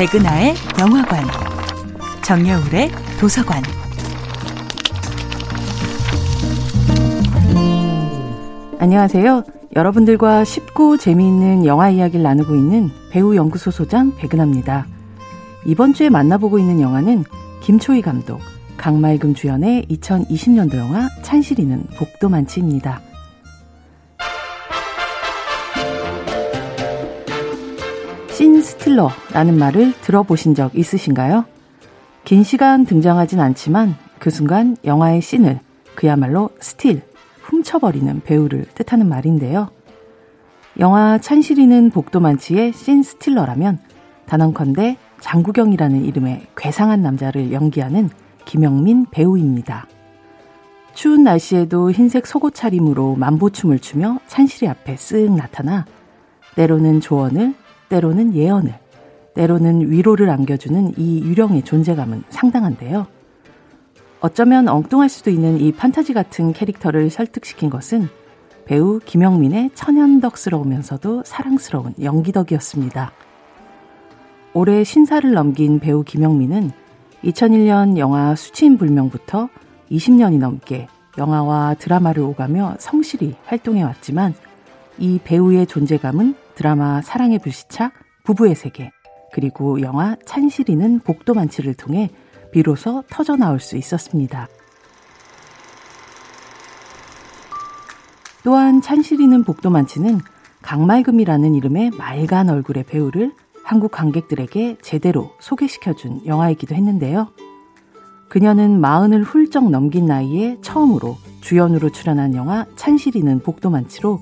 백은하의 영화관, 정여울의 도서관. 안녕하세요. 여러분들과 쉽고 재미있는 영화 이야기를 나누고 있는 배우 연구소 소장 백은하입니다. 이번 주에 만나보고 있는 영화는 김초희 감독, 강말금 주연의 2020년도 영화 찬실이는 복도 만치입니다. 신 스틸러라는 말을 들어보신 적 있으신가요? 긴 시간 등장하진 않지만 그 순간 영화의 씬을 그야말로 스틸, 훔쳐버리는 배우를 뜻하는 말인데요. 영화 찬실이는 복도 많지의 신 스틸러라면 단언컨대 장국영이라는 이름의 괴상한 남자를 연기하는 김영민 배우입니다. 추운 날씨에도 흰색 속옷 차림으로 맘보춤을 추며 찬실이 앞에 쓱 나타나 때로는 조언을, 때로는 예언을, 때로는 위로를 안겨주는 이 유령의 존재감은 상당한데요. 어쩌면 엉뚱할 수도 있는 이 판타지 같은 캐릭터를 설득시킨 것은 배우 김영민의 천연덕스러우면서도 사랑스러운 연기덕이었습니다. 올해 신사를 넘긴 배우 김영민은 2001년 영화 수치인 불명부터 20년이 넘게 영화와 드라마를 오가며 성실히 활동해 왔지만 이 배우의 존재감은 드라마 사랑의 불시착, 부부의 세계, 그리고 영화 찬실이는 복도 만치를 통해 비로소 터져 나올 수 있었습니다. 또한 찬실이는 복도 만치는 강말금이라는 이름의 맑은 얼굴의 배우를 한국 관객들에게 제대로 소개시켜준 영화이기도 했는데요. 그녀는 마흔을 훌쩍 넘긴 나이에 처음으로 주연으로 출연한 영화 찬실이는 복도 만치로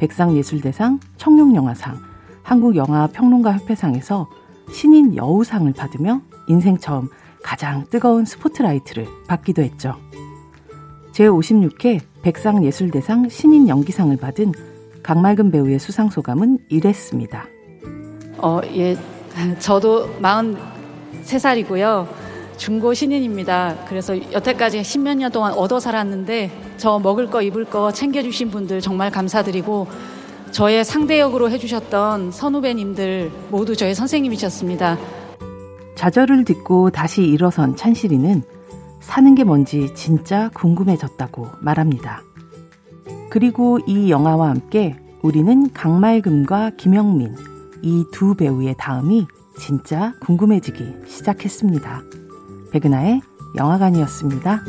백상예술대상, 청룡영화상, 한국영화평론가협회상에서 신인 여우상을 받으며 인생 처음 가장 뜨거운 스포트라이트를 받기도 했죠. 제56회 백상예술대상 신인 연기상을 받은 강말금 배우의 수상 소감은 이랬습니다. 어, 예, 저도 43살이고요. 중고 신인입니다. 그래서 여태까지 십몇 년 동안 얻어 살았는데 저 먹을 거 입을 거 챙겨주신 분들 정말 감사드리고 저의 상대역으로 해주셨던 선후배님들 모두 저의 선생님이셨습니다. 좌절을 딛고 다시 일어선 찬실이는 사는 게 뭔지 진짜 궁금해졌다고 말합니다. 그리고 이 영화와 함께 우리는 강말금과 김영민, 이 두 배우의 다음이 진짜 궁금해지기 시작했습니다. 백은하의 영화관이었습니다.